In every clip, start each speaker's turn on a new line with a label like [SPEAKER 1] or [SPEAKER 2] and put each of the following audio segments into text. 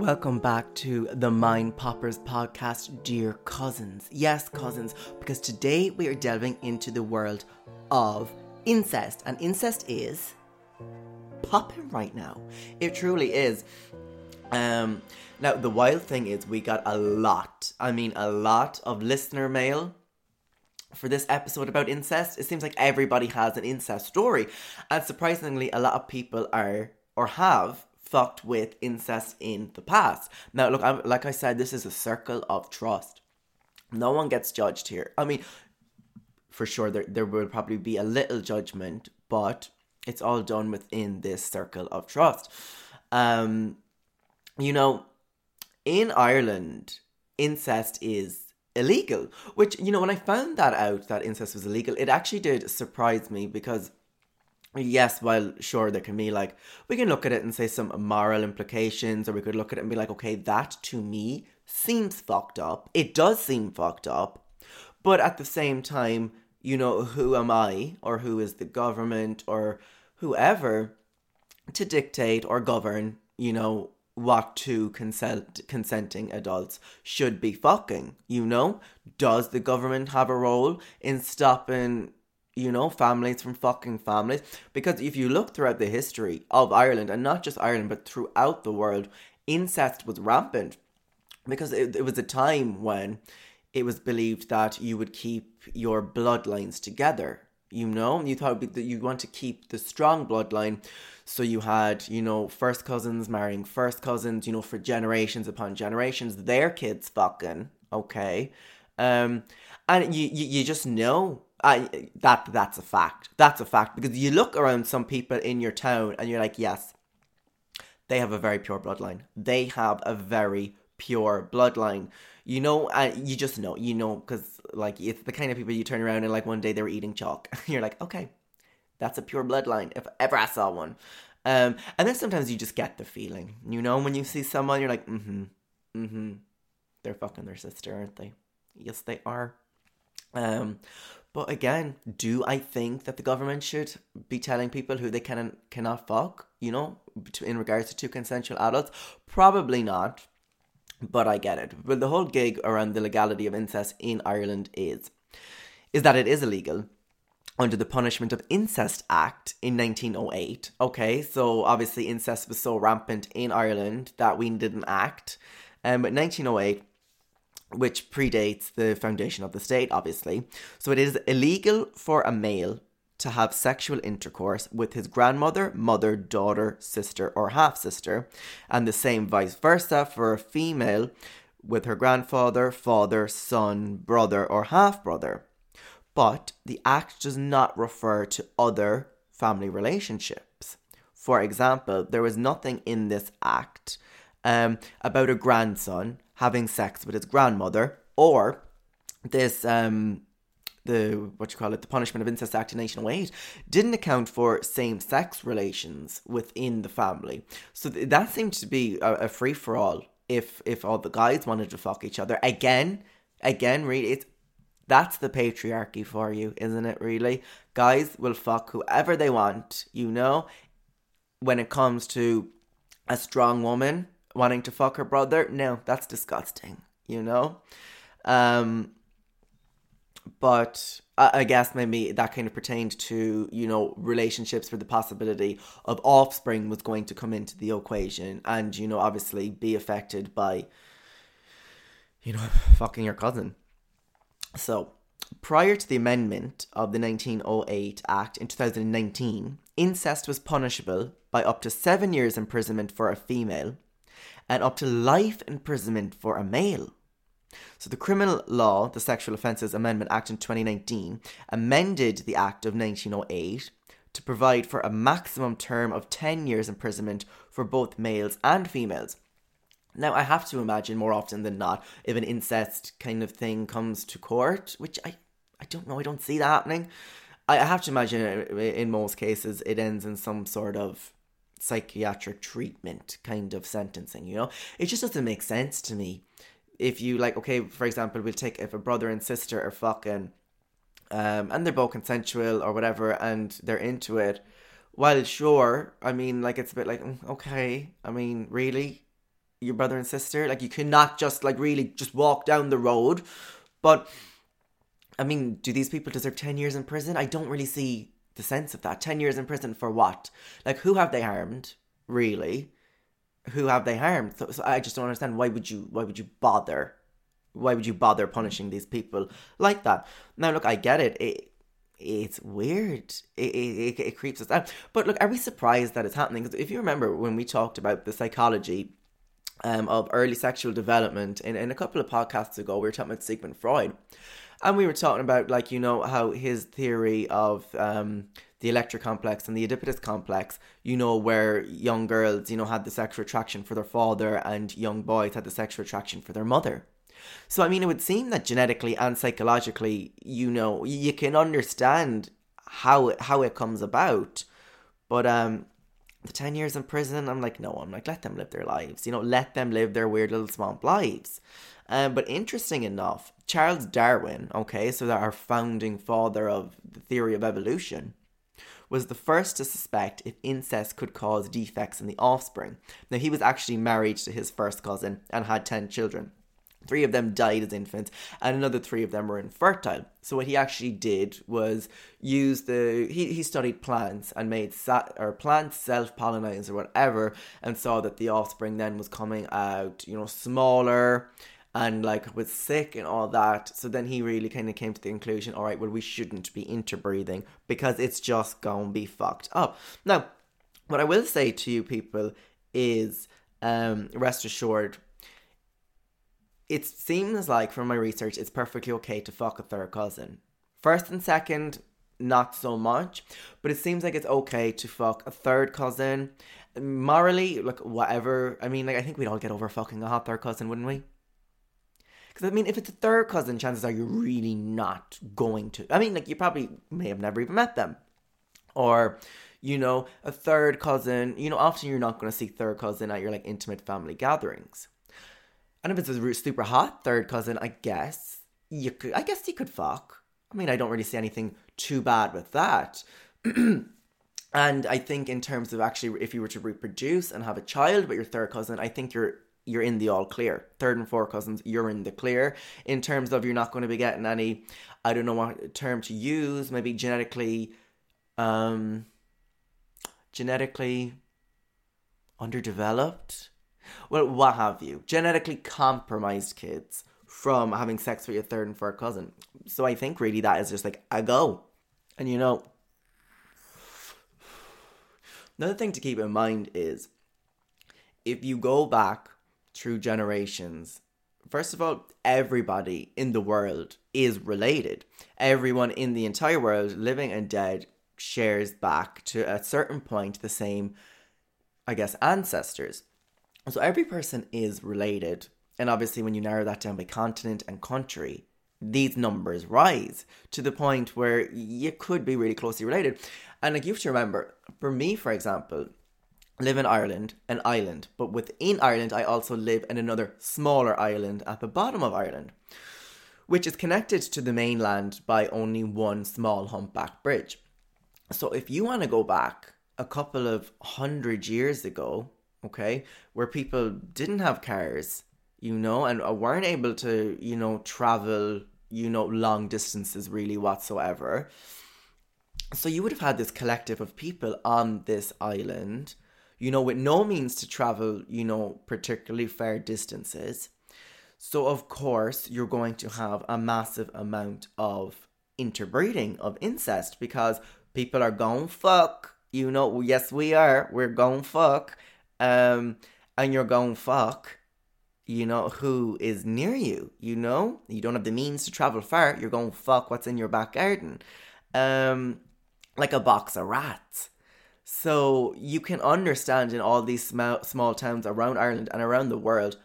[SPEAKER 1] Welcome back to the Mind Poppers podcast, dear cousins. Yes, cousins, because today we are delving into the world of incest, and incest is popping right now. It truly is. Um, now, the wild thing is, we got a lot, I mean, a lot of listener mail for this episode about incest. It seems like everybody has an incest story, and surprisingly, a lot of people are or have fucked with incest in the past. Now, look, I'm, like I said, this is a circle of trust. No one gets judged here. I mean, for sure, there, there will probably be a little judgment, but it's all done within this circle of trust. Um, you know, in Ireland, incest is illegal, which, you know, when I found that out that incest was illegal, it actually did surprise me because yes, while sure there can be like we can look at it and say some moral implications, or we could look at it and be like, okay, that to me seems fucked up. It does seem fucked up, but at the same time, you know, who am I, or who is the government, or whoever to dictate or govern, you know, what two consent consenting adults should be fucking, you know? Does the government have a role in stopping you know, families from fucking families. Because if you look throughout the history of Ireland, and not just Ireland, but throughout the world, incest was rampant. Because it, it was a time when it was believed that you would keep your bloodlines together. You know, you thought that you want to keep the strong bloodline. So you had, you know, first cousins marrying first cousins, you know, for generations upon generations, their kids fucking, okay. Um, and you, you, you just know I that that's a fact. That's a fact because you look around some people in your town and you're like, yes, they have a very pure bloodline. They have a very pure bloodline. You know, uh, you just know, you know, because like it's the kind of people you turn around and like one day they were eating chalk. you're like, okay, that's a pure bloodline. If ever I saw one, um, and then sometimes you just get the feeling, you know, when you see someone, you're like, mm-hmm, mm-hmm, they're fucking their sister, aren't they? Yes, they are. Um, but again, do I think that the government should be telling people who they can and cannot fuck, you know, in regards to two consensual adults? Probably not, but I get it. But the whole gig around the legality of incest in Ireland is is that it is illegal under the Punishment of Incest Act in 1908. Okay, so obviously incest was so rampant in Ireland that we didn't act. Um, but 1908 which predates the foundation of the state, obviously. So it is illegal for a male to have sexual intercourse with his grandmother, mother, daughter, sister, or half sister, and the same vice versa for a female with her grandfather, father, son, brother, or half brother. But the act does not refer to other family relationships. For example, there was nothing in this act um, about a grandson having sex with his grandmother, or this um the what you call it the punishment of incest act in 1908 didn't account for same-sex relations within the family. So th- that seemed to be a, a free-for-all if if all the guys wanted to fuck each other. Again again really it's that's the patriarchy for you isn't it really? Guys will fuck whoever they want you know? When it comes to a strong woman wanting to fuck her brother. No, that's disgusting, you know? Um, but I, guess maybe that kind of pertained to, you know, relationships where the possibility of offspring was going to come into the equation and, you know, obviously be affected by, you know, fucking your cousin. So, prior to the amendment of the 1908 Act in 2019, incest was punishable by up to seven years imprisonment for a female and up to life imprisonment for a male. So, the Criminal Law, the Sexual Offences Amendment Act in 2019, amended the Act of 1908 to provide for a maximum term of 10 years imprisonment for both males and females. Now, I have to imagine more often than not, if an incest kind of thing comes to court, which I, I don't know, I don't see that happening. I, have to imagine uh, in most cases it ends in some sort of psychiatric treatment kind of sentencing, you know? It just doesn't make sense to me. If you, like, okay, for example, we'll take if a brother and sister are fucking um, and they're both consensual or whatever, and they're into it. While sure, I mean, like it's a bit like mm, okay, I mean, really, your brother and sister, like you cannot just like really just walk down the road, but. I mean, do these people deserve 10 years in prison? I don't really see the sense of that. 10 years in prison for what? Like, who have they harmed, really? Who have they harmed? So, so I just don't understand why would you why would you bother why would you bother punishing these people like that? Now, look, I get it. it it's weird. It, it, it creeps us out. But look, are we surprised that it's happening? Because if you remember when we talked about the psychology um, of early sexual development in, in a couple of podcasts ago, we were talking about Sigmund Freud. And we were talking about, like, you know, how his theory of um, the Electra complex and the Oedipus complex, you know, where young girls, you know, had the sexual attraction for their father and young boys had the sexual attraction for their mother. So, I mean, it would seem that genetically and psychologically, you know, you can understand how it, how it comes about. But um, the 10 years in prison, I'm like, no, I'm like, let them live their lives. You know, let them live their weird little swamp lives. Um, but interesting enough, Charles Darwin, okay, so that our founding father of the theory of evolution, was the first to suspect if incest could cause defects in the offspring. Now, he was actually married to his first cousin and had 10 children. Three of them died as infants, and another three of them were infertile. So what he actually did was use the he, he studied plants and made sa- or plants self pollinize or whatever, and saw that the offspring then was coming out, you know, smaller and like was sick and all that. So then he really kind of came to the conclusion, all right, well we shouldn't be interbreeding because it's just gonna be fucked up. Now, what I will say to you people is, um, rest assured it seems like from my research it's perfectly okay to fuck a third cousin. First and second, not so much, but it seems like it's okay to fuck a third cousin. Morally, like whatever. I mean, like I think we'd all get over fucking a hot third cousin, wouldn't we? Because I mean, if it's a third cousin, chances are you're really not going to. I mean, like you probably may have never even met them, or you know, a third cousin. You know, often you're not going to see third cousin at your like intimate family gatherings. And if it's a super hot third cousin, I guess you could. I guess you could fuck. I mean, I don't really see anything too bad with that. and I think in terms of actually, if you were to reproduce and have a child with your third cousin, I think you're you're in the all clear. Third and fourth cousins, you're in the clear. In terms of you're not going to be getting any, I don't know what term to use. Maybe genetically, um, genetically underdeveloped well, what have you, genetically compromised kids from having sex with your third and fourth cousin. So I think really that is just like a go. And you know, another thing to keep in mind is if you go back through generations, first of all, everybody in the world is related. Everyone in the entire world, living and dead, shares back to a certain point the same, I guess, ancestors. So every person is related. And obviously, when you narrow that down by continent and country, these numbers rise to the point where you could be really closely related. And like you have to remember, for me, for example, live in Ireland, an island, but within Ireland, I also live in another smaller island at the bottom of Ireland, which is connected to the mainland by only one small humpback bridge. So if you want to go back a couple of hundred years ago, okay, where people didn't have cars, you know, and uh, weren't able to, you know, travel, you know, long distances really whatsoever. So you would have had this collective of people on this island, you know, with no means to travel, you know, particularly far distances. So, of course, you're going to have a massive amount of interbreeding, of incest, because people are going fuck. You know, yes, we are. We're going fuck. Um, and you're going fuck you know who is near you you know you don't have the means to travel far you're going fuck what's in your back garden um like a box of rats so you can understand in all these small, small towns around Ireland and around the world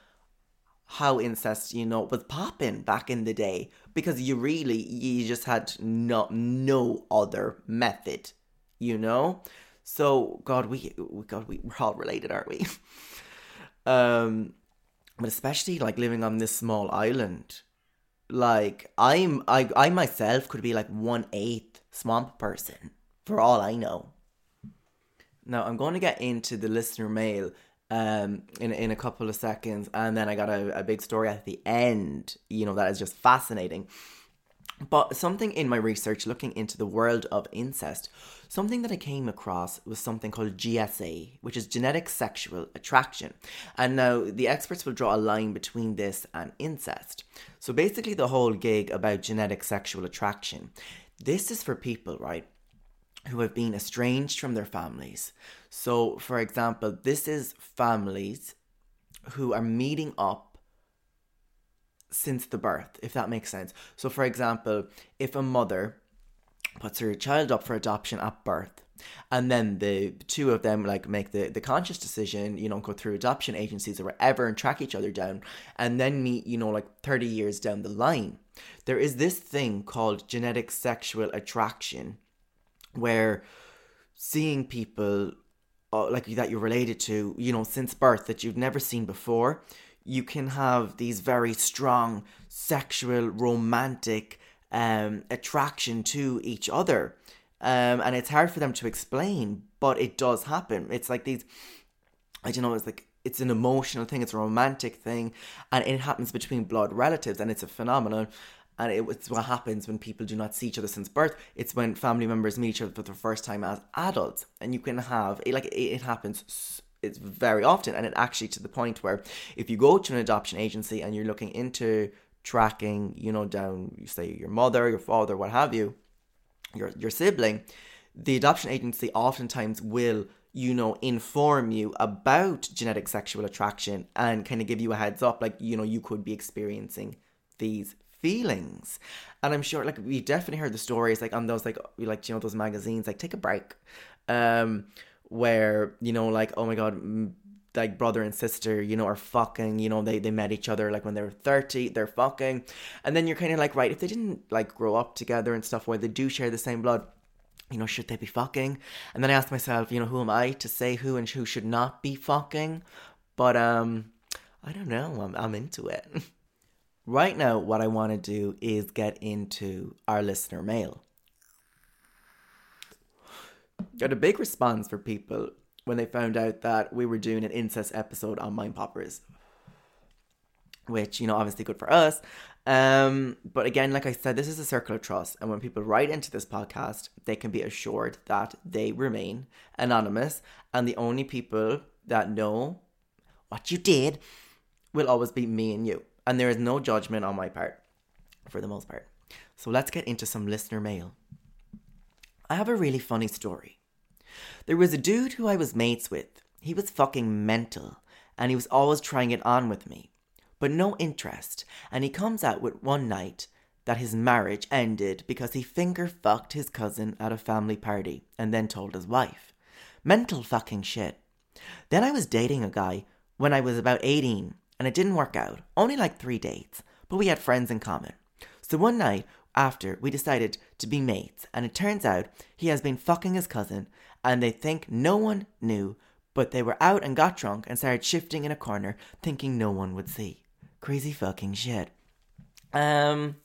[SPEAKER 1] how incest, you know, was popping back in the day because you really you just had no no other method, you know. So God, we God, we, we're all related, aren't we? um, but especially like living on this small island, like I'm I I myself could be like one eighth swamp person for all I know. Now I'm going to get into the listener mail um in in a couple of seconds and then I got a, a big story at the end, you know, that is just fascinating. But something in my research looking into the world of incest, something that I came across was something called GSA, which is genetic sexual attraction. And now the experts will draw a line between this and incest. So basically, the whole gig about genetic sexual attraction, this is for people, right? Who have been estranged from their families. So, for example, this is families who are meeting up since the birth, if that makes sense. So, for example, if a mother puts her child up for adoption at birth, and then the two of them like make the, the conscious decision, you know, go through adoption agencies or whatever and track each other down, and then meet, you know, like 30 years down the line. There is this thing called genetic sexual attraction where seeing people uh, like that you're related to, you know, since birth that you've never seen before, you can have these very strong sexual, romantic um, attraction to each other. Um, and it's hard for them to explain, but it does happen. It's like these, I don't know, it's like, it's an emotional thing, it's a romantic thing, and it happens between blood relatives, and it's a phenomenon. And it, it's what happens when people do not see each other since birth. It's when family members meet each other for the first time as adults, and you can have it like it happens it's very often, and it actually to the point where if you go to an adoption agency and you're looking into tracking, you know, down, you say your mother, your father, what have you, your your sibling, the adoption agency oftentimes will you know inform you about genetic sexual attraction and kind of give you a heads up like you know you could be experiencing these feelings. And i'm sure like we definitely heard the stories like on those like like you know those magazines like take a break um where you know like oh my god like brother and sister you know are fucking you know they, they met each other like when they were 30 they're fucking. And then you're kind of like right if they didn't like grow up together and stuff where they do share the same blood you know should they be fucking? And then i asked myself you know who am i to say who and who should not be fucking? But um i don't know i'm, I'm into it right now what i want to do is get into our listener mail got a big response for people when they found out that we were doing an incest episode on Mind Poppers. Which, you know, obviously good for us. Um, but again, like I said, this is a circle of trust. And when people write into this podcast, they can be assured that they remain anonymous. And the only people that know what you did will always be me and you. And there is no judgment on my part, for the most part. So let's get into some listener mail. I have a really funny story. There was a dude who I was mates with. He was fucking mental, and he was always trying it on with me. But no interest, and he comes out with one night that his marriage ended because he finger fucked his cousin at a family party and then told his wife. Mental fucking shit. Then I was dating a guy when I was about 18, and it didn't work out. Only like three dates, but we had friends in common. So one night after, we decided to be mates, and it turns out he has been fucking his cousin, and they think no one knew, but they were out and got drunk and started shifting in a corner, thinking no one would see. Crazy fucking shit. Um,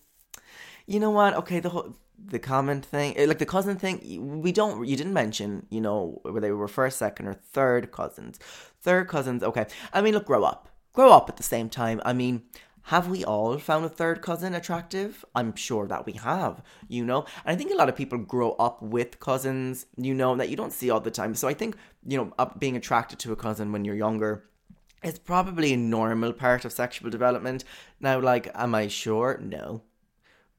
[SPEAKER 1] you know what? Okay, the whole the comment thing, eh, like the cousin thing, we don't, you didn't mention, you know, whether they were first, second, or third cousins. Third cousins, okay. I mean, look, grow up. Grow up at the same time. I mean, have we all found a third cousin attractive? I'm sure that we have, you know? And I think a lot of people grow up with cousins, you know, that you don't see all the time. So I think, you know, being attracted to a cousin when you're younger is probably a normal part of sexual development. Now, like, am I sure? No.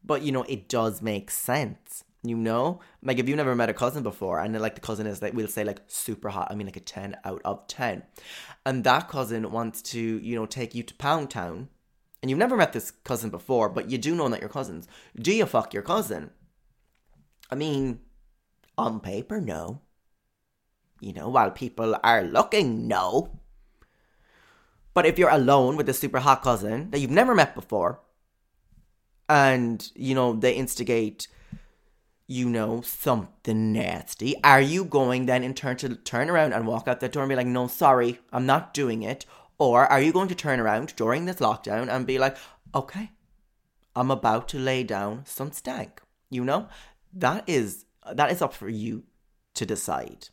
[SPEAKER 1] But, you know, it does make sense. You know, like if you've never met a cousin before, and like the cousin is like, we'll say like super hot. I mean, like a ten out of ten, and that cousin wants to, you know, take you to Pound Town, and you've never met this cousin before, but you do know that you're cousins. Do you fuck your cousin? I mean, on paper, no. You know, while people are looking, no. But if you're alone with a super hot cousin that you've never met before, and you know they instigate you know something nasty are you going then in turn to turn around and walk out that door and be like no sorry i'm not doing it or are you going to turn around during this lockdown and be like okay i'm about to lay down some stank you know that is that is up for you to decide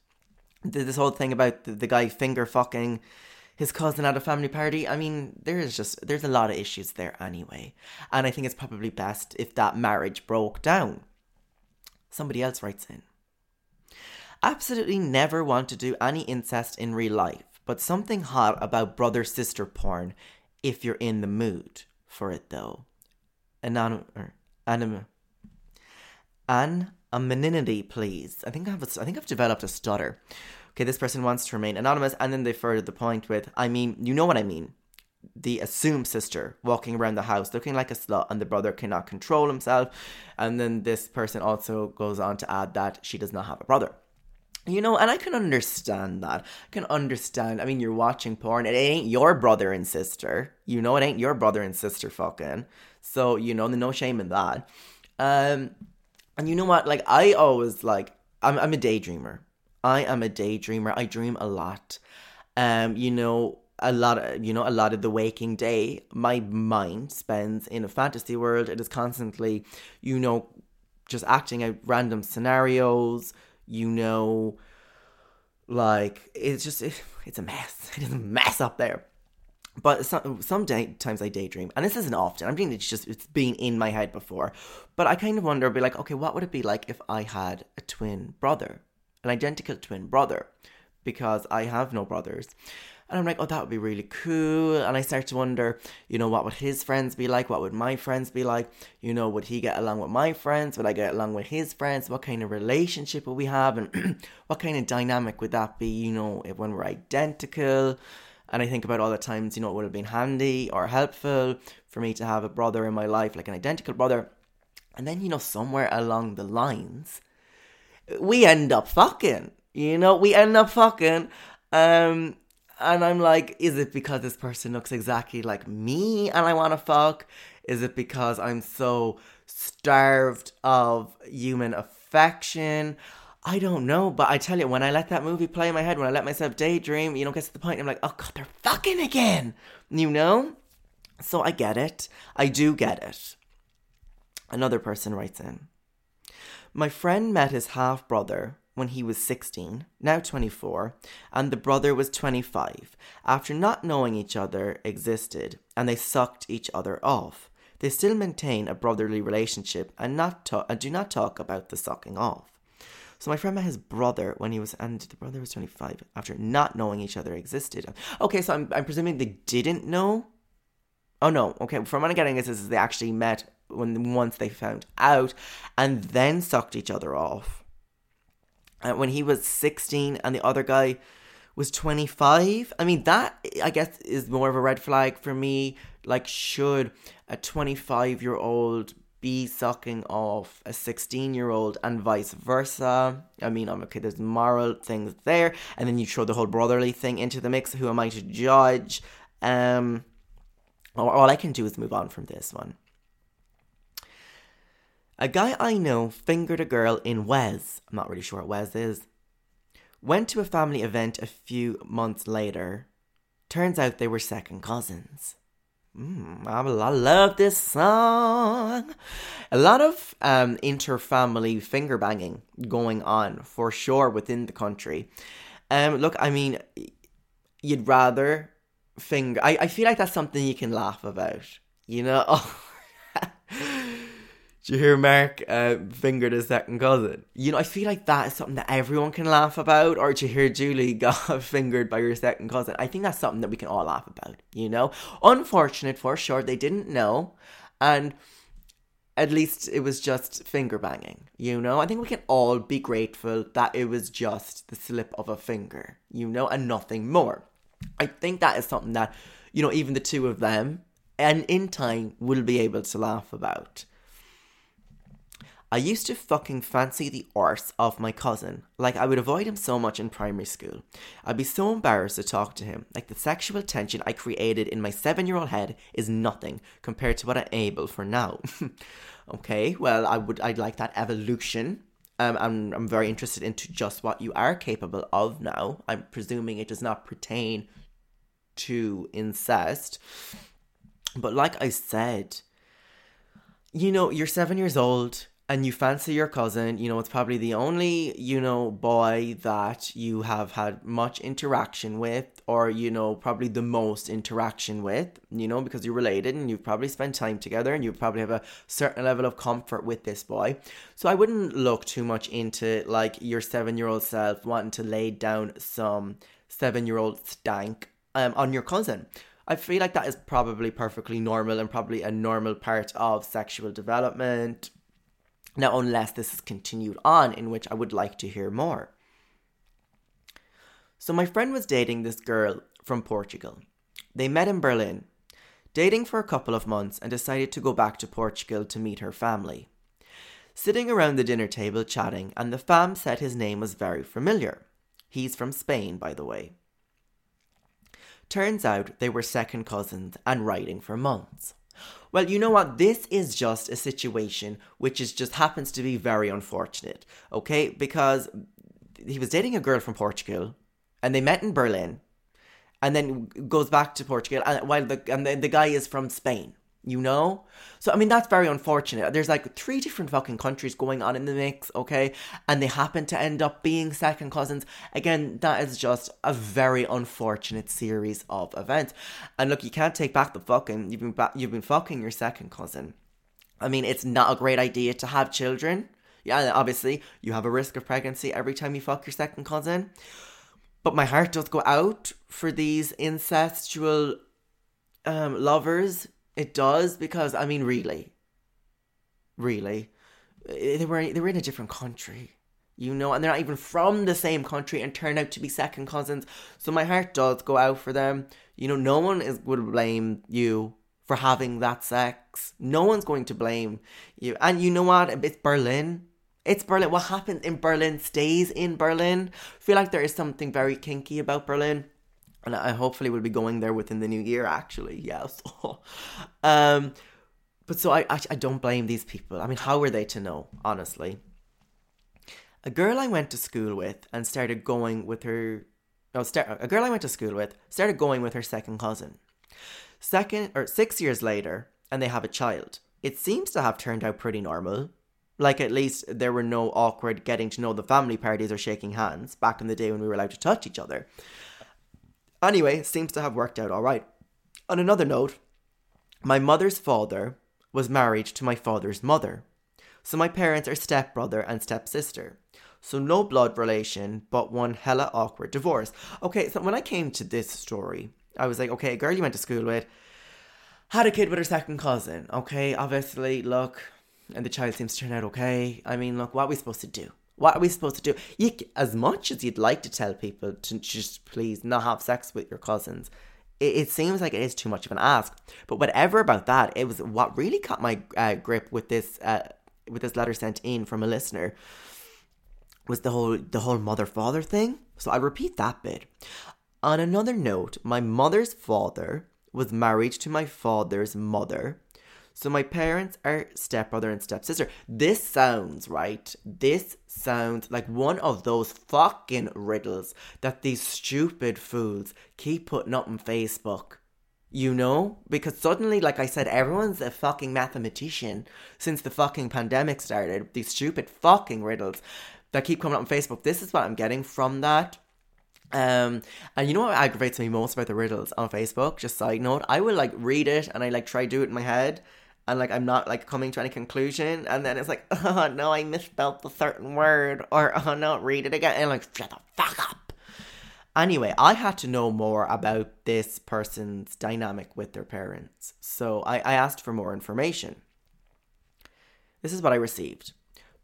[SPEAKER 1] this whole thing about the, the guy finger fucking his cousin at a family party. I mean, there is just there's a lot of issues there anyway. And I think it's probably best if that marriage broke down. Somebody else writes in. Absolutely never want to do any incest in real life, but something hot about brother sister porn if you're in the mood for it though. Anon or anim an anonymity, please. I think I've I think I've developed a stutter okay, this person wants to remain anonymous, and then they further the point with, I mean, you know what I mean. The assumed sister walking around the house looking like a slut, and the brother cannot control himself. And then this person also goes on to add that she does not have a brother. You know, and I can understand that. I can understand. I mean, you're watching porn. It ain't your brother and sister. You know, it ain't your brother and sister fucking. So, you know, there's no shame in that. Um, and you know what? Like, I always, like, I'm, I'm a daydreamer. I am a daydreamer. I dream a lot. Um, you know, a lot of you know a lot of the waking day my mind spends in a fantasy world it is constantly you know just acting out random scenarios you know like it's just it, it's a mess it is a mess up there but some some day, times I daydream, and this isn't often. I'm mean, it's just it's been in my head before. But I kind of wonder, be like, okay, what would it be like if I had a twin brother? an identical twin brother because I have no brothers. And I'm like, oh, that would be really cool. And I start to wonder, you know, what would his friends be like? What would my friends be like? You know, would he get along with my friends? Would I get along with his friends? What kind of relationship would we have? And what kind of dynamic would that be, you know, if when we're identical? And I think about all the times, you know, it would have been handy or helpful for me to have a brother in my life, like an identical brother. And then, you know, somewhere along the lines, we end up fucking. You know, we end up fucking. Um, and I'm like, is it because this person looks exactly like me and I want to fuck? Is it because I'm so starved of human affection? I don't know, but I tell you, when I let that movie play in my head, when I let myself daydream, you know, gets to the point, I'm like, oh god, they're fucking again, you know? So I get it. I do get it. Another person writes in. My friend met his half brother when he was 16, now 24, and the brother was 25, after not knowing each other existed, and they sucked each other off. They still maintain a brotherly relationship and not ta- and do not talk about the sucking off. So my friend met his brother when he was, and the brother was 25, after not knowing each other existed. Okay, so I'm, I'm presuming they didn't know? Oh no, okay, from what I'm getting is, is they actually met when once they found out and then sucked each other off. And when he was 16 and the other guy was 25, I mean, that I guess is more of a red flag for me. Like, should a 25 year old be sucking off a 16 year old and vice versa? I mean, I'm okay, there's moral things there, and then you throw the whole brotherly thing into the mix. Who am I to judge? Um, all I can do is move on from this one. A guy I know fingered a girl in Wes. I'm not really sure what Wes is. Went to a family event a few months later. Turns out they were second cousins. Mm, I love this song. A lot of um, inter-family finger banging going on for sure within the country. Um, look, I mean, you'd rather finger. I, I feel like that's something you can laugh about. You know. Do you hear Mark uh, fingered his second cousin? You know, I feel like that is something that everyone can laugh about. Or do you hear Julie got fingered by your second cousin? I think that's something that we can all laugh about, you know? Unfortunate for sure, they didn't know. And at least it was just finger banging, you know? I think we can all be grateful that it was just the slip of a finger, you know, and nothing more. I think that is something that, you know, even the two of them, and in time, will be able to laugh about. I used to fucking fancy the arse of my cousin. Like, I would avoid him so much in primary school. I'd be so embarrassed to talk to him. Like, the sexual tension I created in my seven year old head is nothing compared to what I'm able for now. okay, well, I would, I'd like that evolution. Um, I'm, I'm very interested into just what you are capable of now. I'm presuming it does not pertain to incest. But like I said, you know, you're seven years old and you fancy your cousin, you know, it's probably the only, you know, boy that you have had much interaction with, or, you know, probably the most interaction with, you know, because you're related and you've probably spent time together and you probably have a certain level of comfort with this boy. So I wouldn't look too much into like your seven year old self wanting to lay down some seven year old stank um, on your cousin. I feel like that is probably perfectly normal and probably a normal part of sexual development, now, unless this is continued on, in which I would like to hear more. So, my friend was dating this girl from Portugal. They met in Berlin, dating for a couple of months, and decided to go back to Portugal to meet her family. Sitting around the dinner table chatting, and the fam said his name was very familiar. He's from Spain, by the way. Turns out they were second cousins and writing for months. Well, you know what? This is just a situation which is just happens to be very unfortunate, okay? Because he was dating a girl from Portugal and they met in Berlin and then goes back to Portugal and while the and the, the guy is from Spain you know? So, I mean, that's very unfortunate. There's like three different fucking countries going on in the mix, okay? And they happen to end up being second cousins. Again, that is just a very unfortunate series of events. And look, you can't take back the fucking, you've been, ba- you've been fucking your second cousin. I mean, it's not a great idea to have children. Yeah, obviously, you have a risk of pregnancy every time you fuck your second cousin. But my heart does go out for these incestual um, lovers it does because I mean, really, really, eh, they were they were in a different country, you know, and they're not even from the same country and turn out to be second cousins. So my heart does go out for them. You know, no one is would blame you for having that sex. No one's going to blame you. And you know what? It's Berlin. It's Berlin. What happens in Berlin stays in Berlin. I feel like there is something very kinky about Berlin and I hopefully will be going there within the new year. Actually, yes. um, but so I, I I don't blame these people. I mean, how were they to know? Honestly, a girl I went to school with and started going with her. No, start, a girl I went to school with started going with her second cousin. Second or six years later, and they have a child. It seems to have turned out pretty normal. Like at least there were no awkward getting to know the family parties or shaking hands back in the day when we were allowed to touch each other. Anyway, seems to have worked out all right. On another note, my mother's father was married to my father's mother. So my parents are stepbrother and stepsister. So no blood relation, but one hella awkward divorce. Okay, so when I came to this story, I was like, okay, a girl you went to school with had a kid with her second cousin. Okay, obviously, look, and the child seems to turn out okay. I mean, look, what are we supposed to do? What are we supposed to do? You, as much as you'd like to tell people to just please not have sex with your cousins, it, it seems like it is too much of an ask. But whatever about that, it was what really caught my uh, grip with this uh, with this letter sent in from a listener was the whole the whole mother father thing. So I repeat that bit. On another note, my mother's father was married to my father's mother so my parents are stepbrother and stepsister. This sounds right. This sounds like one of those fucking riddles that these stupid fools keep putting up on Facebook. You know? Because suddenly, like I said, everyone's a fucking mathematician since the fucking pandemic started. These stupid fucking riddles that keep coming up on Facebook. This is what I'm getting from that. Um, and you know what aggravates me most about the riddles on Facebook? Just side note, I will like read it and I like try do it in my head, and like I'm not like coming to any conclusion, and then it's like, oh no, I misspelled the certain word, or oh no, read it again, and like, shut the fuck up. Anyway, I had to know more about this person's dynamic with their parents, so I, I asked for more information. This is what I received.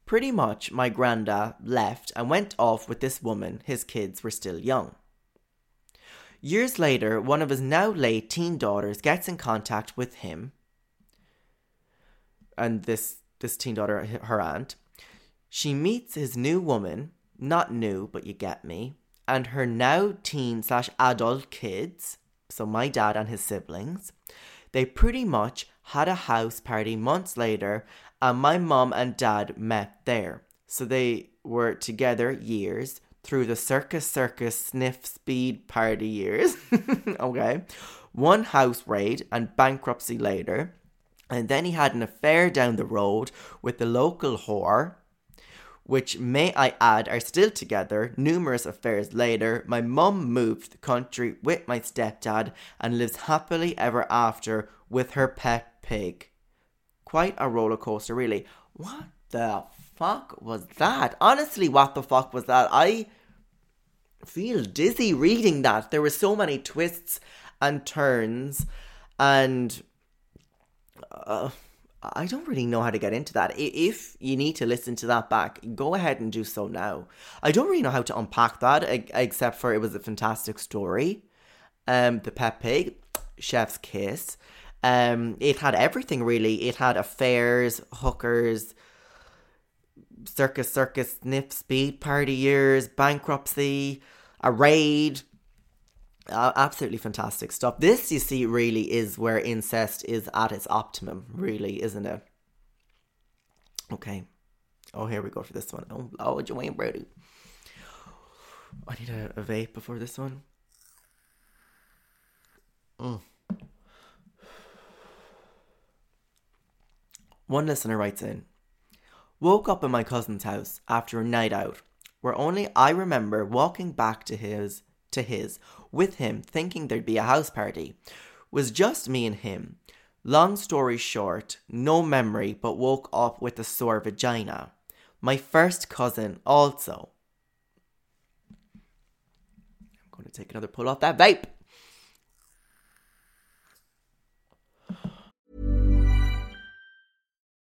[SPEAKER 1] Pretty much, my granda left and went off with this woman. His kids were still young. Years later, one of his now late teen daughters gets in contact with him, and this this teen daughter, her aunt. She meets his new woman, not new, but you get me, and her now teen slash adult kids. So my dad and his siblings. They pretty much had a house party months later, and my mom and dad met there. So they were together years through the circus circus sniff speed party years. okay. One house raid and bankruptcy later. And then he had an affair down the road with the local whore which may I add are still together numerous affairs later. My mum moved the country with my stepdad and lives happily ever after with her pet pig. Quite a roller coaster, really. What the fuck was that? Honestly, what the fuck was that? I feel dizzy reading that. There were so many twists and turns and. Uh, I don't really know how to get into that. If you need to listen to that back, go ahead and do so now. I don't really know how to unpack that, except for it was a fantastic story. Um, the Pet Pig, Chef's Kiss. Um, it had everything really. It had affairs, hookers, circus, circus, nip, speed, party years, bankruptcy, a raid, uh, absolutely fantastic stuff. This, you see, really is where incest is at its optimum, really, isn't it? Okay. Oh, here we go for this one. Oh, oh Joanne Brody. I need a, a vape before this one. Mm. One listener writes in Woke up in my cousin's house after a night out, where only I remember walking back to his to his with him thinking there'd be a house party. Was just me and him. Long story short, no memory but woke up with a sore vagina. My first cousin also. I'm going to take another pull off that vape.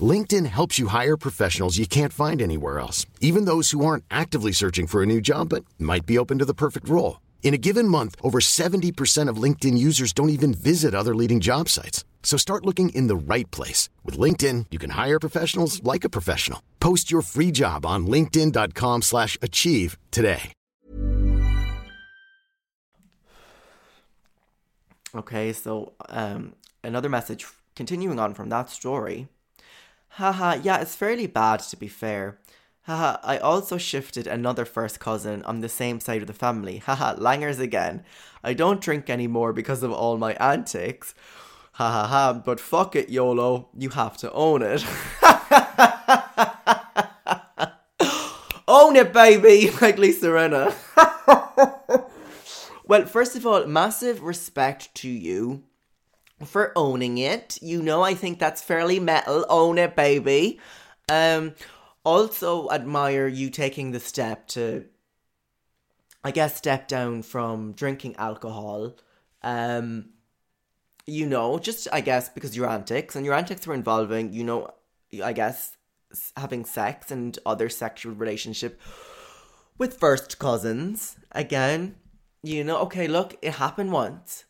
[SPEAKER 2] LinkedIn helps you hire professionals you can't find anywhere else, even those who aren't actively searching for a new job but might be open to the perfect role. In a given month, over 70% of LinkedIn users don't even visit other leading job sites. So start looking in the right place. With LinkedIn, you can hire professionals like a professional. Post your free job on linkedin.com slash achieve today.
[SPEAKER 1] Okay, so um, another message continuing on from that story Haha, yeah, it's fairly bad to be fair. Haha, I also shifted another first cousin on the same side of the family. Haha, langers again. I don't drink anymore because of all my antics. Ha ha ha, but fuck it, YOLO. You have to own it. own it, baby! Like Lisa Rinna. well, first of all, massive respect to you for owning it. You know, I think that's fairly metal. Own it, baby. Um, also admire you taking the step to, I guess, step down from drinking alcohol. Um, you know, just I guess because your antics and your antics were involving, you know, I guess having sex and other sexual relationship with first cousins. Again, you know, okay, look, it happened once.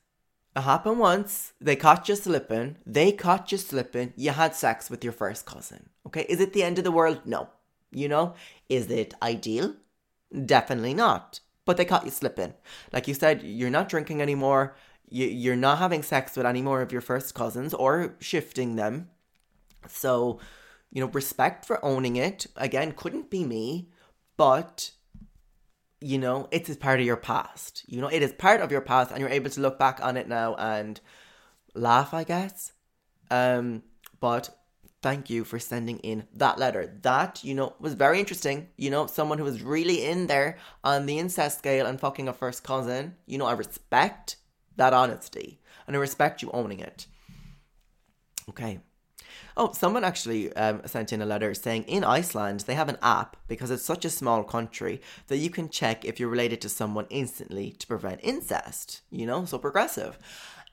[SPEAKER 1] It happened once. They caught you slipping. They caught you slipping. You had sex with your first cousin. Okay. Is it the end of the world? No. You know? Is it ideal? Definitely not. But they caught you slipping. Like you said, you're not drinking anymore. You're not having sex with any more of your first cousins or shifting them. So, you know, respect for owning it. Again, couldn't be me. But you know, it is part of your past. You know, it is part of your past, and you're able to look back on it now and laugh, I guess. Um, but thank you for sending in that letter. That, you know, was very interesting. You know, someone who was really in there on the incest scale and fucking a first cousin. You know, I respect that honesty and I respect you owning it. Okay. Oh, someone actually um, sent in a letter saying in Iceland they have an app because it's such a small country that you can check if you're related to someone instantly to prevent incest. You know, so progressive.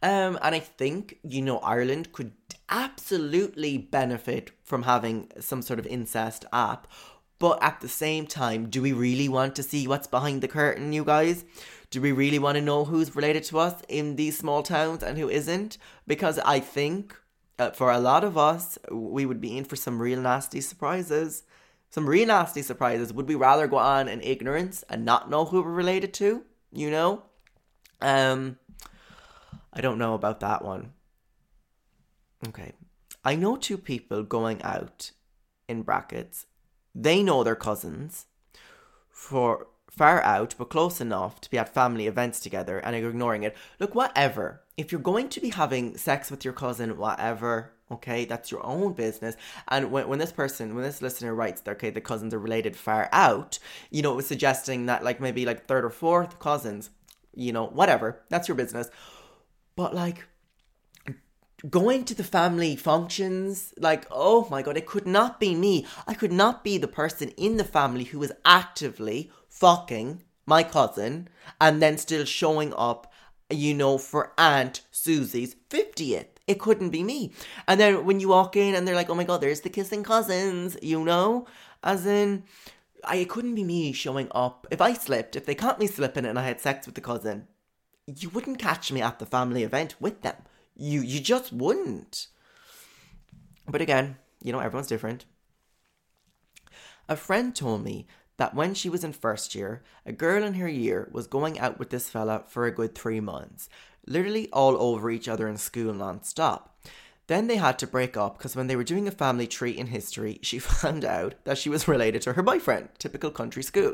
[SPEAKER 1] Um, and I think, you know, Ireland could absolutely benefit from having some sort of incest app. But at the same time, do we really want to see what's behind the curtain, you guys? Do we really want to know who's related to us in these small towns and who isn't? Because I think uh, for a lot of us, we would be in for some real nasty surprises. Some real nasty surprises. Would we rather go on in ignorance and not know who we're related to? You know? Um, I don't know about that one. Okay. I know two people going out in brackets. They know their cousins for far out but close enough to be at family events together and ignoring it. Look, whatever. If you're going to be having sex with your cousin, whatever, okay, that's your own business. And when, when this person, when this listener writes that, okay, the cousins are related far out, you know, it was suggesting that like maybe like third or fourth cousins, you know, whatever, that's your business. But like, going to the family functions like oh my god it could not be me i could not be the person in the family who was actively fucking my cousin and then still showing up you know for aunt susie's 50th it couldn't be me. And then when you walk in and they're like oh my god there's the kissing cousins you know? As in I, it couldn't be me showing up. If i slipped if they caught me slipping and i had sex with the cousin you wouldn't catch me at the family event with them. You you just wouldn't. But again, you know, everyone's different. A friend told me that when she was in first year, a girl in her year was going out with this fella for a good three months, literally all over each other in school non-stop. Then they had to break up because when they were doing a family tree in history, she found out that she was related to her boyfriend. Typical country school.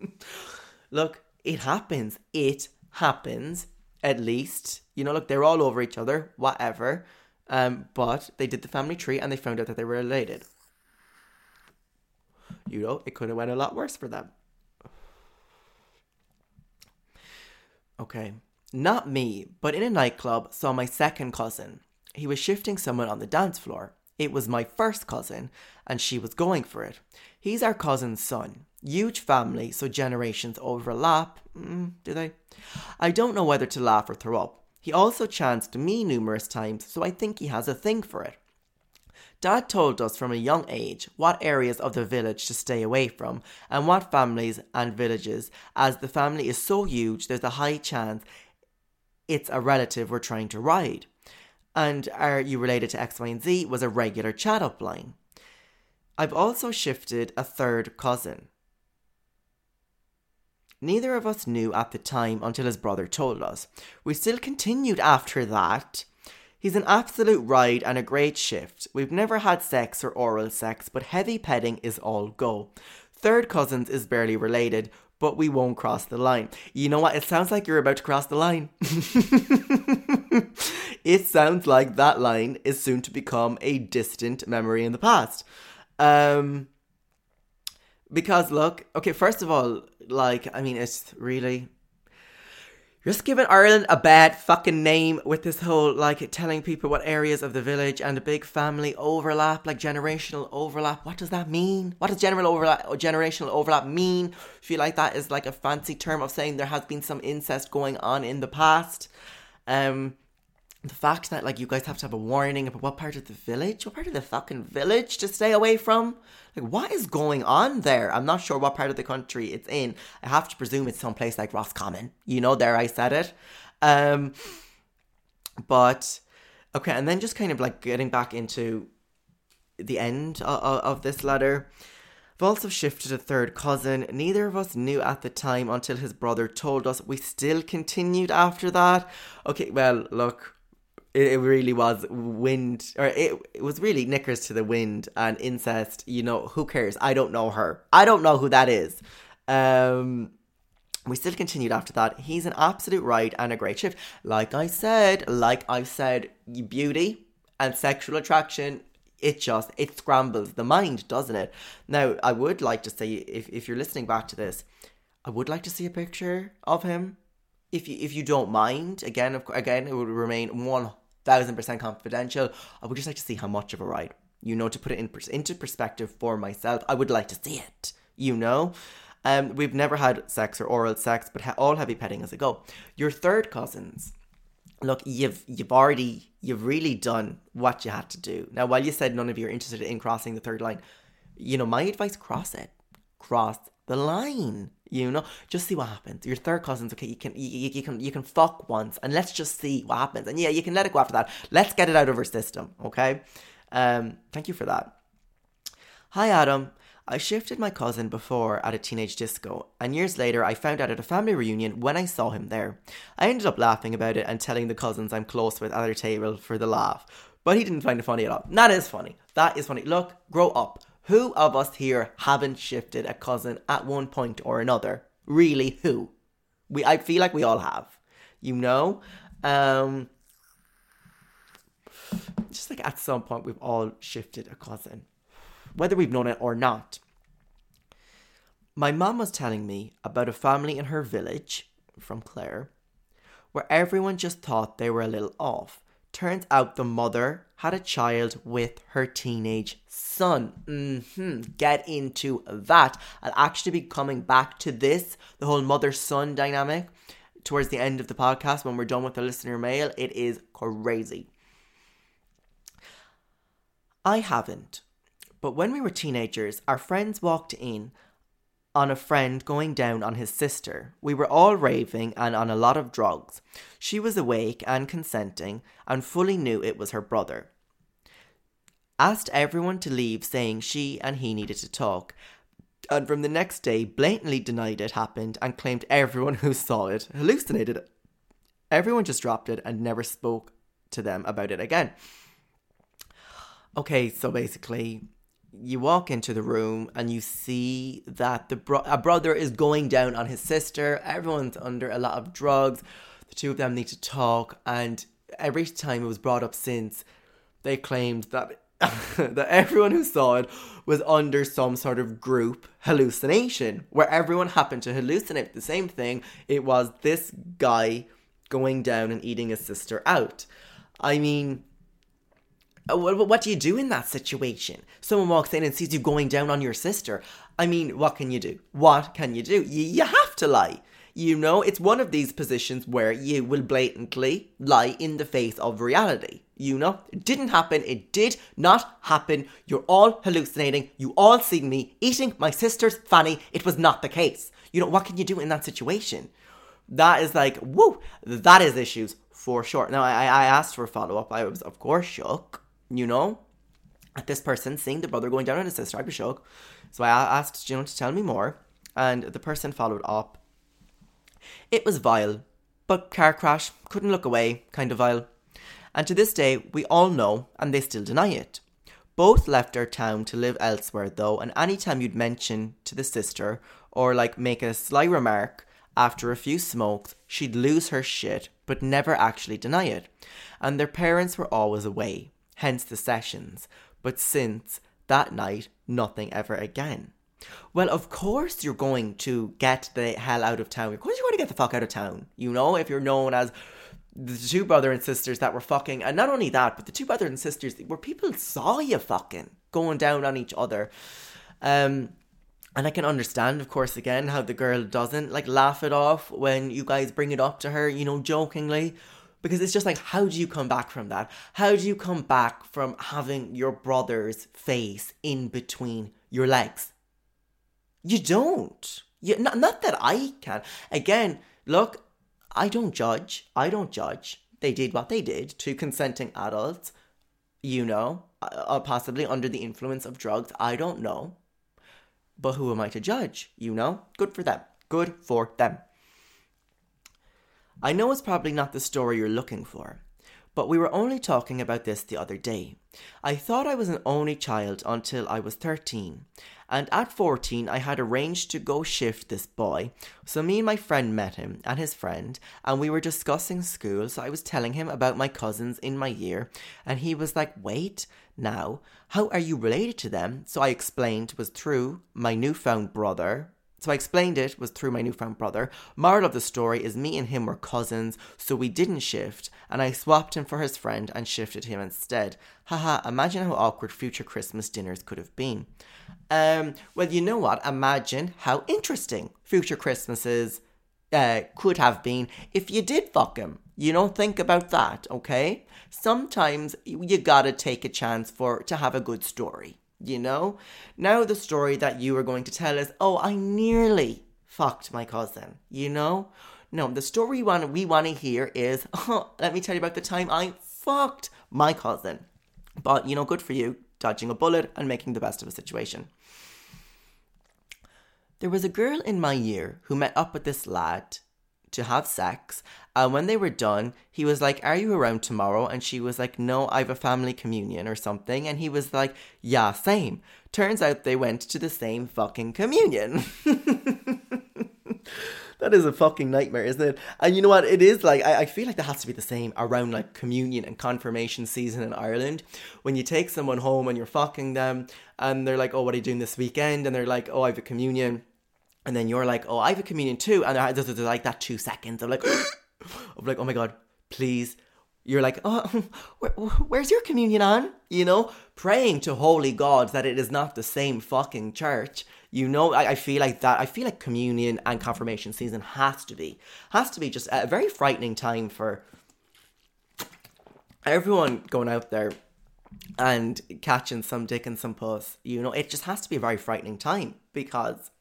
[SPEAKER 1] Look, it happens. It happens at least. You know, look, they're all over each other, whatever. Um, but they did the family tree and they found out that they were related. You know, it could have went a lot worse for them. Okay. Not me, but in a nightclub saw my second cousin. He was shifting someone on the dance floor. It was my first cousin, and she was going for it. He's our cousin's son. Huge family, so generations overlap. Mm, do they? I don't know whether to laugh or throw up. He also chanced me numerous times, so I think he has a thing for it. Dad told us from a young age what areas of the village to stay away from and what families and villages, as the family is so huge, there's a high chance it's a relative we're trying to ride. And are you related to X, Y, and Z was a regular chat up line. I've also shifted a third cousin. Neither of us knew at the time until his brother told us. We still continued after that. He's an absolute ride and a great shift. We've never had sex or oral sex, but heavy petting is all go. Third cousins is barely related, but we won't cross the line. You know what? It sounds like you're about to cross the line. it sounds like that line is soon to become a distant memory in the past. Um, because look, okay, first of all, like, I mean, it's really you're just giving Ireland a bad fucking name with this whole like telling people what areas of the village and the big family overlap, like generational overlap. What does that mean? What does general overlap or generational overlap mean? I feel like that is like a fancy term of saying there has been some incest going on in the past. Um, the fact that like you guys have to have a warning about what part of the village, what part of the fucking village to stay away from. Like what is going on there? I'm not sure what part of the country it's in. I have to presume it's someplace like Roscommon. You know, there I said it. Um but okay, and then just kind of like getting back into the end of, of this letter. I've also shifted a third cousin. Neither of us knew at the time until his brother told us. We still continued after that. Okay, well, look, it, it really was wind, or it, it was really knickers to the wind and incest. You know, who cares? I don't know her. I don't know who that is. Um, we still continued after that. He's an absolute ride and a great shift. Like I said, like I said, beauty and sexual attraction, it just it scrambles the mind, doesn't it? Now, I would like to say if, if you're listening back to this, I would like to see a picture of him. If you if you don't mind, again, of, again, it would remain one thousand percent confidential. I would just like to see how much of a ride, you know, to put it in into perspective for myself. I would like to see it, you know. Um, we've never had sex or oral sex, but ha- all heavy petting as a go. Your third cousins, look, you've you've already you've really done what you had to do. Now, while you said none of you are interested in crossing the third line, you know my advice: cross it, cross the line. You know, just see what happens. Your third cousins, okay, you can you, you can you can fuck once, and let's just see what happens. And yeah, you can let it go after that. Let's get it out of our system, okay? Um, thank you for that. Hi, Adam. I shifted my cousin before at a teenage disco, and years later I found out at a family reunion when I saw him there. I ended up laughing about it and telling the cousins I'm close with at their table for the laugh. But he didn't find it funny at all. That is funny. That is funny. Look, grow up. Who of us here haven't shifted a cousin at one point or another? Really, who? We I feel like we all have. You know? Um just like at some point we've all shifted a cousin whether we've known it or not. My mum was telling me about a family in her village, from Clare, where everyone just thought they were a little off. Turns out the mother had a child with her teenage son. Mm-hmm. Get into that. I'll actually be coming back to this, the whole mother son dynamic, towards the end of the podcast when we're done with the listener mail. It is crazy. I haven't. But when we were teenagers, our friends walked in on a friend going down on his sister. We were all raving and on a lot of drugs. She was awake and consenting and fully knew it was her brother. Asked everyone to leave, saying she and he needed to talk. And from the next day, blatantly denied it happened and claimed everyone who saw it hallucinated it. Everyone just dropped it and never spoke to them about it again. Okay, so basically, you walk into the room and you see that the bro- a brother is going down on his sister. Everyone's under a lot of drugs. The two of them need to talk, and every time it was brought up since, they claimed that that everyone who saw it was under some sort of group hallucination, where everyone happened to hallucinate the same thing. It was this guy going down and eating his sister out. I mean, uh, what do you do in that situation? Someone walks in and sees you going down on your sister. I mean, what can you do? What can you do? You, have to lie. You know, it's one of these positions where you will blatantly lie in the face of reality. You know, it didn't happen. It did not happen. You're all hallucinating. You all see me eating my sister's fanny. It was not the case. You know, what can you do in that situation? That is like, woo, that is issues for sure. Now, I, I asked for follow up. I was, of course, shook you know, at this person seeing the brother going down on his sister. I'd be shocked. So I asked, know, to tell me more, and the person followed up. It was vile, but car crash, couldn't look away, kind of vile. And to this day, we all know, and they still deny it. Both left our town to live elsewhere, though, and any time you'd mention to the sister, or like make a sly remark after a few smokes, she'd lose her shit, but never actually deny it. And their parents were always away hence the sessions. But since that night, nothing ever again. Well, of course you're going to get the hell out of town. Of course you're going to get the fuck out of town. You know, if you're known as the two brother and sisters that were fucking, and not only that, but the two brother and sisters where people saw you fucking going down on each other. Um, and I can understand, of course, again, how the girl doesn't like laugh it off when you guys bring it up to her, you know, jokingly because it's just like how do you come back from that? How do you come back from having your brother's face in between your legs? You don't. You, not, not that i can. Again look i don't judge. I don't judge. They did what they did to consenting adults you know uh, uh possibly under the influence of drugs. I don't know. But who am i to judge you know? Good for them. Good for them I know it's probably not the story you're looking for, but we were only talking about this the other day. I thought I was an only child until I was 13. And at 14, I had arranged to go shift this boy. So me and my friend met him and his friend, and we were discussing school. So I was telling him about my cousins in my year, and he was like, Wait, now, how are you related to them? So I explained was through my newfound brother, so I explained it was through my newfound brother. Moral of the story is me and him were cousins, so we didn't shift, and I swapped him for his friend and shifted him instead. Haha, imagine how awkward future Christmas dinners could have been. Um, well, you know what? Imagine how interesting future Christmases uh, could have been if you did fuck him. You don't think about that, okay? Sometimes you gotta take a chance for to have a good story you know? Now the story that you are going to tell is, oh, I nearly fucked my cousin, you know? No, the story we want, we want to hear is, oh, let me tell you about the time I fucked my cousin. But, you know, good for you, dodging a bullet and making the best of a situation. There was a girl in my year who met up with this lad to have sex. And when they were done, he was like, Are you around tomorrow? And she was like, No, I have a family communion or something. And he was like, Yeah, same. Turns out they went to the same fucking communion. that is a fucking nightmare, isn't it? And you know what? It is like, I, I feel like that has to be the same around like communion and confirmation season in Ireland. When you take someone home and you're fucking them, and they're like, Oh, what are you doing this weekend? And they're like, Oh, I have a communion and then you're like, oh, I have a communion too, and there's, there's like that two seconds of like, of like, oh my god, please. You're like, oh, where, where's your communion on? You know, praying to holy God that it is not the same fucking church. You know, I, I feel like that. I feel like communion and confirmation season has to be, has to be just a very frightening time for everyone going out there and catching some dick and some puss. You know, it just has to be a very frightening time because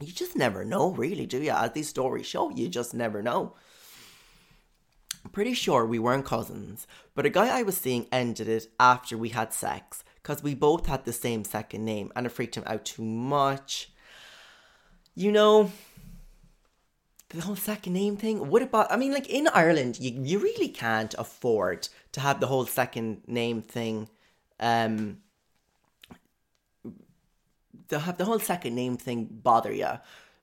[SPEAKER 1] you just never know, really, do you? As these stories show, you just never know. I'm pretty sure we weren't cousins, but a guy I was seeing ended it after we had sex because we both had the same second name and it freaked him out too much. You know, the whole second name thing. What about? I mean, like in Ireland, you you really can't afford to have the whole second name thing. Um, to have the whole second name thing bother you.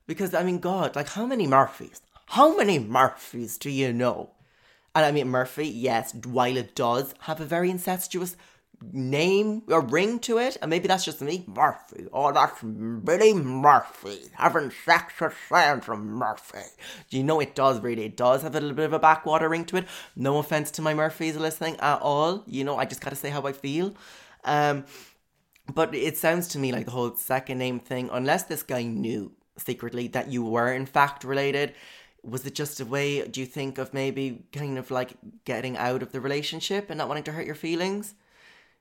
[SPEAKER 1] Because, I mean, God, like, how many Murphys? How many Murphys do you know? And I mean, Murphy, yes, while it does have a very incestuous name or ring to it, and maybe that's just me, Murphy. Oh, that's Billy Murphy having sex with Sandra Murphy. You know it does really? It does have a little bit of a backwater ring to it. No offense to my Murphys listening at all. You know, I just gotta say how I feel. Um, but it sounds to me like the whole second name thing, unless this guy knew secretly that you were in fact related, was it just a way, do you think, of maybe kind of like getting out of the relationship and not wanting to hurt your feelings?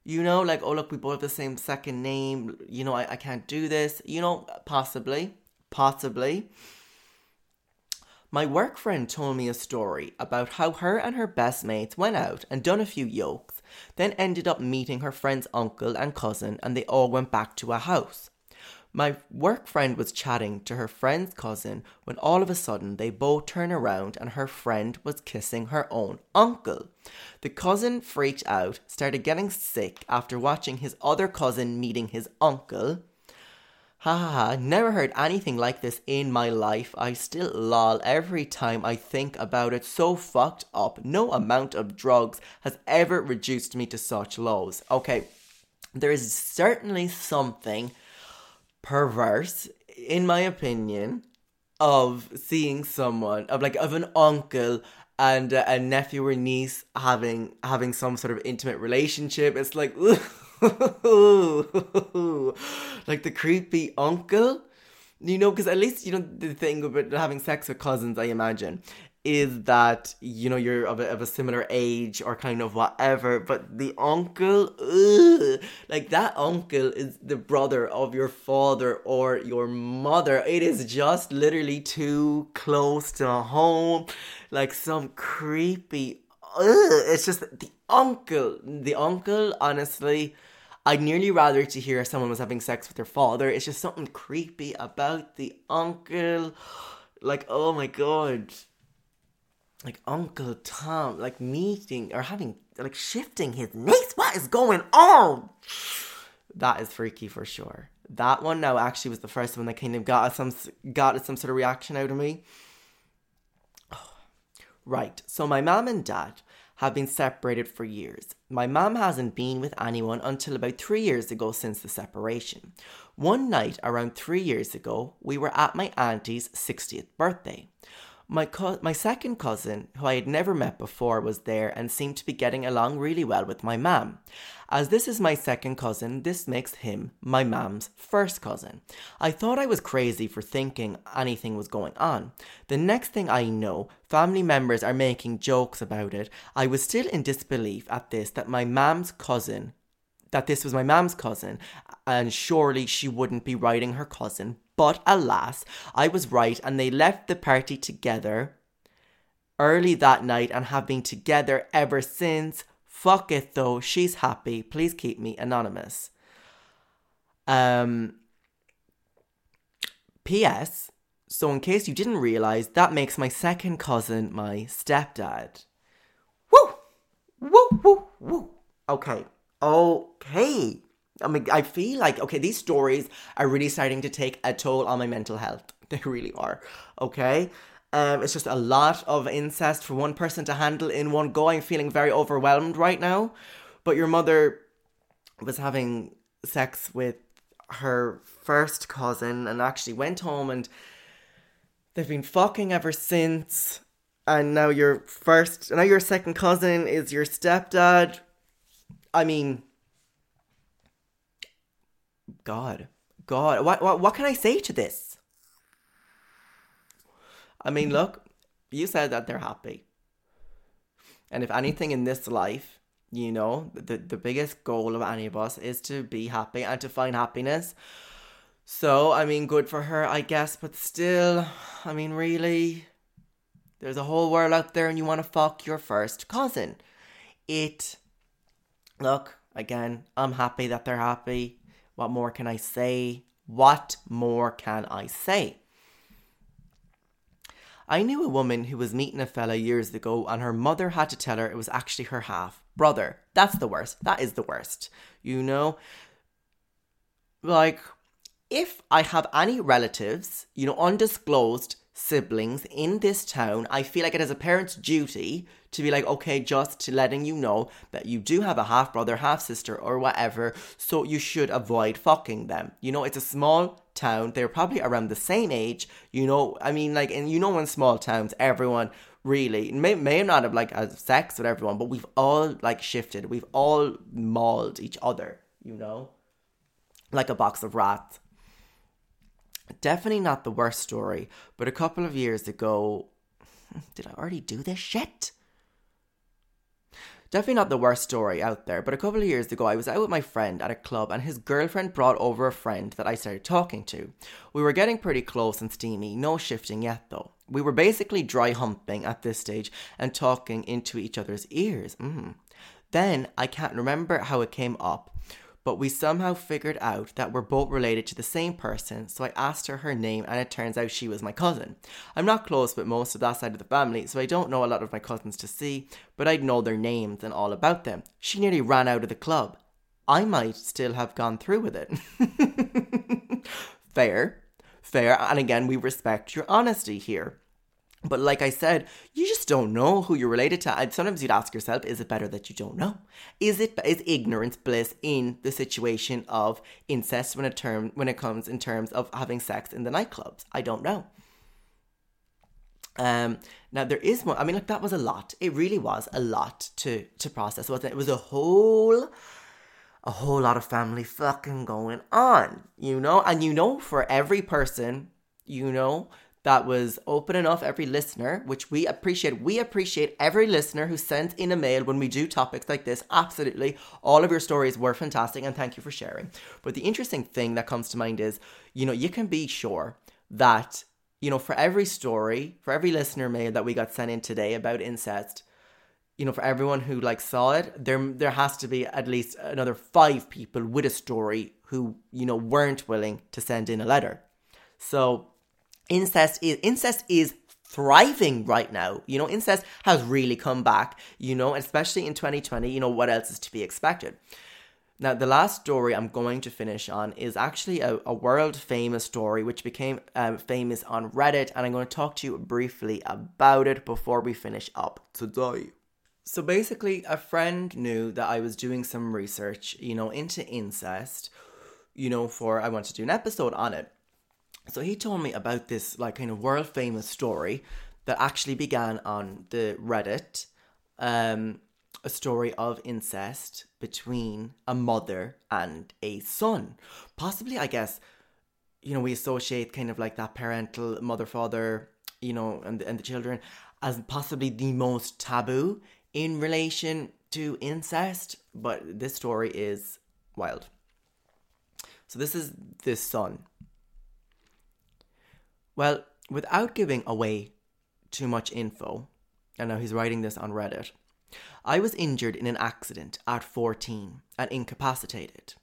[SPEAKER 1] You know, like, oh, look, we both have the same second name. You know, I, I can't do this. You know, possibly. Possibly. My work friend told me a story about how her and her best mates went out and done a few yokes then ended up meeting her friend's uncle and cousin, and they all went back to a house. My work friend was chatting to her friend's cousin when all of a sudden they both turned around and her friend was kissing her own uncle. The cousin freaked out, started getting sick after watching his other cousin meeting his uncle, Ha ha ha, never heard anything like this in my life. I still lol every time I think about it. So fucked up. No amount of drugs has ever reduced me to such lows. Okay, there is certainly something perverse, in my opinion, of seeing someone, of like, of an uncle and a nephew or niece having having some sort of intimate relationship. It's like, like the creepy uncle. You know, because at least, you know, the thing about having sex with cousins, I imagine, is that, you know, you're of a, of a similar age or kind of whatever. But the uncle, ugh, like that uncle is the brother of your father or your mother. It is just literally too close to home. Like some creepy, ugh, it's just the uncle. The uncle, honestly I'd nearly rather to hear someone was having sex with their father. It's just something creepy about the uncle. Like, oh my god. Like Uncle Tom, like meeting or having like shifting his knees. What is going on? That is freaky for sure. That one now actually was the first one that kind of got some got some sort of reaction out of me. Right, so my mom and dad have been separated for years. My mom hasn't been with anyone until about three years ago since the separation. One night around three years ago, we were at my auntie's 60th birthday. My, co- my second cousin, who I had never met before, was there and seemed to be getting along really well with my mum. As this is my second cousin, this makes him my mum's first cousin. I thought I was crazy for thinking anything was going on. The next thing I know, family members are making jokes about it. I was still in disbelief at this that my mum's cousin that this was my mum's cousin, and surely she wouldn't be writing her cousin but alas, I was right, and they left the party together early that night and have been together ever since. Fuck it though, she's happy. Please keep me anonymous. Um. P.S. So, in case you didn't realize, that makes my second cousin my stepdad. Woo! Woo, woo, woo. Okay. Okay. I mean, I feel like, okay, these stories are really starting to take a toll on my mental health. They really are. Okay. Um, it's just a lot of incest for one person to handle in one go. I'm feeling very overwhelmed right now. But your mother was having sex with her first cousin and actually went home and they've been fucking ever since. And now your first, now your second cousin is your stepdad. I mean, God, God, what, what, what can I say to this? I mean, look, you said that they're happy. And if anything in this life, you know, the, the biggest goal of any of us is to be happy and to find happiness. So, I mean, good for her, I guess, but still, I mean, really, there's a whole world out there and you want to fuck your first cousin. It, look, again, I'm happy that they're happy. What more can I say? What more can I say? I knew a woman who was meeting a fella years ago, and her mother had to tell her it was actually her half brother. That's the worst. That is the worst. You know? Like, if I have any relatives, you know, undisclosed siblings in this town, I feel like it is a parent's duty to be like, okay, just letting you know that you do have a half brother, half sister, or whatever, so you should avoid fucking them. You know, it's a small town, they're probably around the same age, you know, I mean, like, and you know, in small towns, everyone really may, may not have like had sex with everyone, but we've all like shifted, we've all mauled each other, you know, like a box of rats. Definitely not the worst story, but a couple of years ago, did I already do this shit? Definitely not the worst story out there, but a couple of years ago, I was out with my friend at a club and his girlfriend brought over a friend that I started talking to. We were getting pretty close and steamy, no shifting yet though. We were basically dry humping at this stage and talking into each other's ears. Mm. Then, I can't remember how it came up, but we somehow figured out that we're both related to the same person, so I asked her her name, and it turns out she was my cousin. I'm not close with most of that side of the family, so I don't know a lot of my cousins to see, but I'd know their names and all about them. She nearly ran out of the club. I might still have gone through with it. Fair. Fair, and again, we respect your honesty here. But like I said, you just don't know who you're related to. And sometimes you'd ask yourself, is it better that you don't know? Is it is ignorance bliss in the situation of incest when it term when it comes in terms of having sex in the nightclubs? I don't know. Um now there is more I mean like that was a lot. It really was a lot to to process, wasn't it? It was a whole a whole lot of family fucking going on, you know? And you know for every person, you know, that was open enough, every listener, which we appreciate. We appreciate every listener who sends in a mail when we do topics like this. Absolutely. All of your stories were fantastic and thank you for sharing. But the interesting thing that comes to mind is, you know, you can be sure that, you know, for every story, for every listener mail that we got sent in today about incest, you know, for everyone who like saw it, there there has to be at least another five people with a story who, you know, weren't willing to send in a letter. So incest is incest is thriving right now. You know, incest has really come back, you know, especially in 2020. You know, what else is to be expected? Now, the last story I'm going to finish on is actually a, a world famous story which became um, famous on Reddit, and I'm going to talk to you briefly about it before we finish up today. So, basically, a friend knew that I was doing some research, you know, into incest, you know, for I want to do an episode on it. So, he told me about this, like, kind of world famous story that actually began on the Reddit. Um, a story of incest between a mother and a son. Possibly, I guess, you know, we associate kind of like that parental mother father, you know, and, and the children as possibly the most taboo in relation to incest, but this story is wild. So, this is this son. Well, without giving away too much info, and now he's writing this on Reddit. I was injured in an accident at 14 and incapacitated.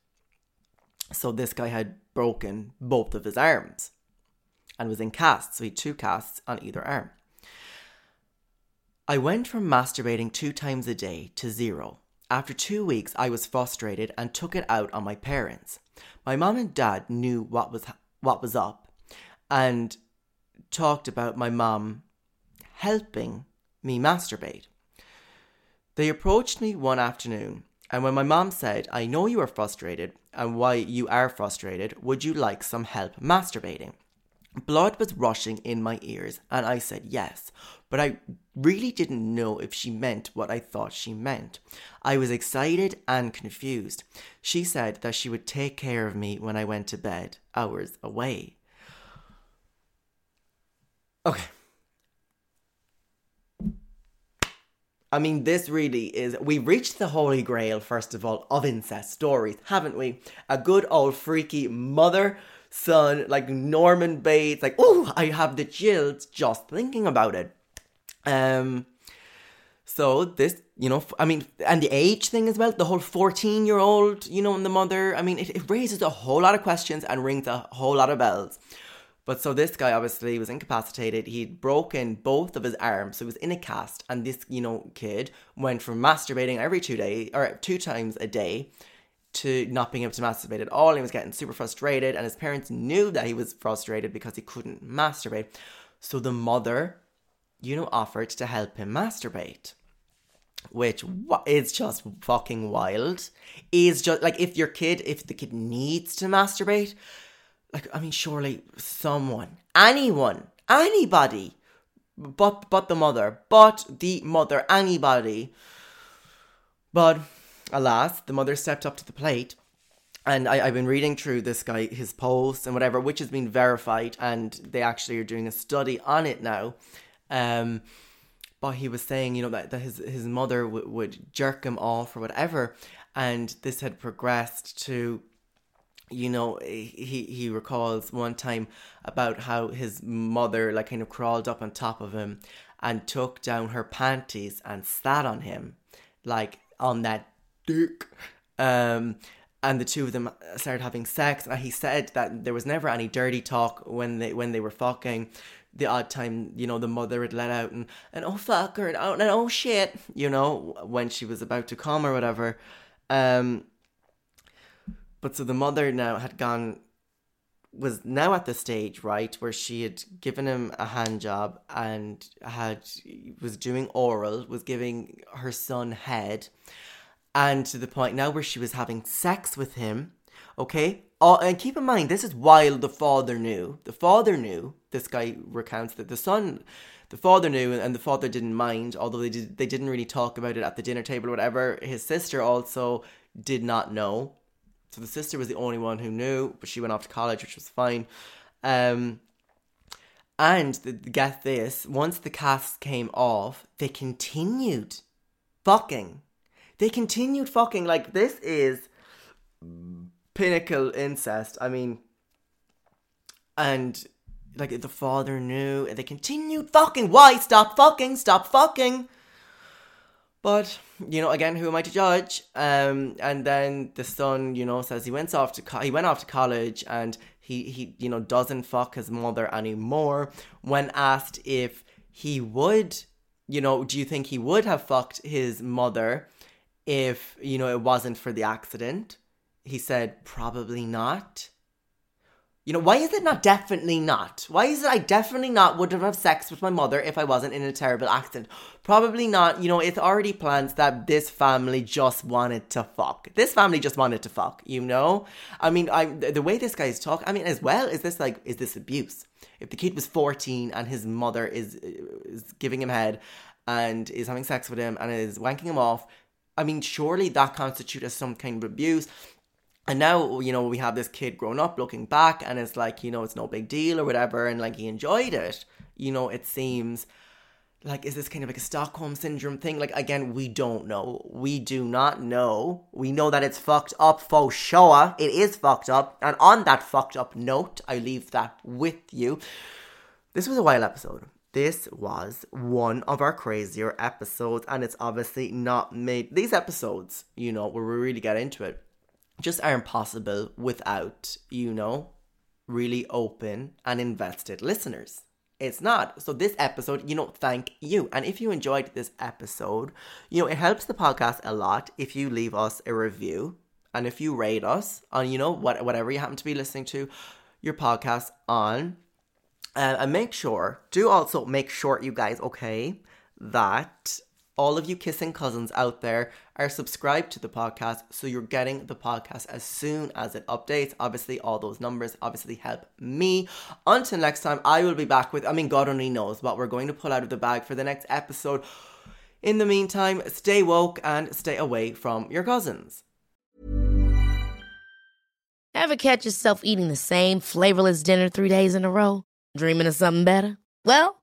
[SPEAKER 1] So this guy had broken both of his arms and was in casts, so he had two casts on either arm. I went from masturbating two times a day to zero. After two weeks, I was frustrated and took it out on my parents. My mom and dad knew what was what was up, and talked about my mom helping me masturbate. They approached me one afternoon, and when my mom said, I know you are frustrated, and why you are frustrated, would you like some help masturbating? Blood was rushing in my ears, and I said yes, but I really didn't know if she meant what I thought she meant. I was excited and confused. She said that she would take care of me when I went to bed, hours away. Okay. I mean, this really is. We reached the holy grail, first of all, of incest stories, haven't we? A good old freaky mother son, like Norman Bates, like, oh, I have the chills just thinking about it. Um, so this, you know, I mean, and the age thing as well, the whole 14 year old, you know, and the mother, I mean, it, it raises a whole lot of questions and rings a whole lot of bells. But so this guy obviously was incapacitated. He'd broken both of his arms, so he was in a cast. And this, you know, kid went from masturbating every two days or two times a day to not being able to masturbate at all. He was getting super frustrated, and his parents knew that he was frustrated because he couldn't masturbate. So the mother, you know, offered to help him masturbate which is just fucking wild. Is just like if your kid, if the kid needs to masturbate, like I mean, surely someone, anyone, anybody, but but the mother, but the mother, anybody. But alas, the mother stepped up to the plate. And I, have been reading through this guy, his posts and whatever, which has been verified, and they actually are doing a study on it now. Um, but he was saying, you know, that, that his his mother w- would jerk him off or whatever, and this had progressed to you know he he recalls one time about how his mother like kind of crawled up on top of him and took down her panties and sat on him like on that dick. Um and the two of them started having sex and he said that there was never any dirty talk when they when they were fucking. The odd time you know the mother would let out and and oh fuck or and oh, and oh shit you know when she was about to come or whatever. Um but so the mother now had gone, was now at the stage, right, where she had given him a hand job and had, was doing oral, was giving her son head, and to the point now where she was having sex with him, okay? Oh, and keep in mind, this is while the father knew. The father knew, this guy recounts that the son the father knew and the father didn't mind although they did they didn't really talk about it at the dinner table or whatever his sister also did not know so the sister was the only one who knew, but she went off to college, which was fine. Um, and the, get this, once the casts came off, they continued fucking. They continued fucking. Like, this is pinnacle incest. I mean, and like the father knew, and they continued fucking. Why? Stop fucking! Stop fucking! But you know, again, who am I to judge? Um, and then the son, you know, says he went off to co- he went off to college and he he you know doesn't fuck his mother anymore. When asked if he would, you know, do you think he would have fucked his mother if, you know, it wasn't for the accident? He said, probably not. You know, why is it not definitely not? Why is it I definitely not would have sex with my mother if I wasn't in a terrible accident? Probably not. You know, it's already planned that this family just wanted to fuck. This family just wanted to fuck, you know? I mean, I the way this guy is talk, I mean, as well, is this like, is this abuse? If the kid was 14 and his mother is, is giving him head and is having sex with him and is wanking him off, I mean, surely that constitutes some kind of abuse. And now, you know, we have this kid grown up looking back and it's like, you know, it's no big deal or whatever. And like he enjoyed it. You know, it seems like, is this kind of like a Stockholm syndrome thing? Like, again, we don't know. We do not know. We know that it's fucked up for sure. It is fucked up. And on that fucked up note, I leave that with you. This was a wild episode. This was one of our crazier episodes, and it's obviously not made. These episodes, you know, where we really get into it, just aren't possible without, you know, really open and invested listeners. It's not. So this episode, you know, thank you. And if you enjoyed this episode, you know, it helps the podcast a lot if you leave us a review and if you rate us on, you know, what whatever you happen to be listening to your podcast on. Uh, and make sure, do also make sure, you guys, okay, that all of you kissing cousins out there are subscribed to the podcast so you're getting the podcast as soon as it updates. Obviously all those numbers obviously help me. Until next time i will be back with i mean god only knows what we're going to pull out of the bag for the next episode. In the meantime stay woke and stay away from your cousins.
[SPEAKER 3] Ever catch yourself eating the same flavorless dinner three days in a row? Dreaming of something better? Well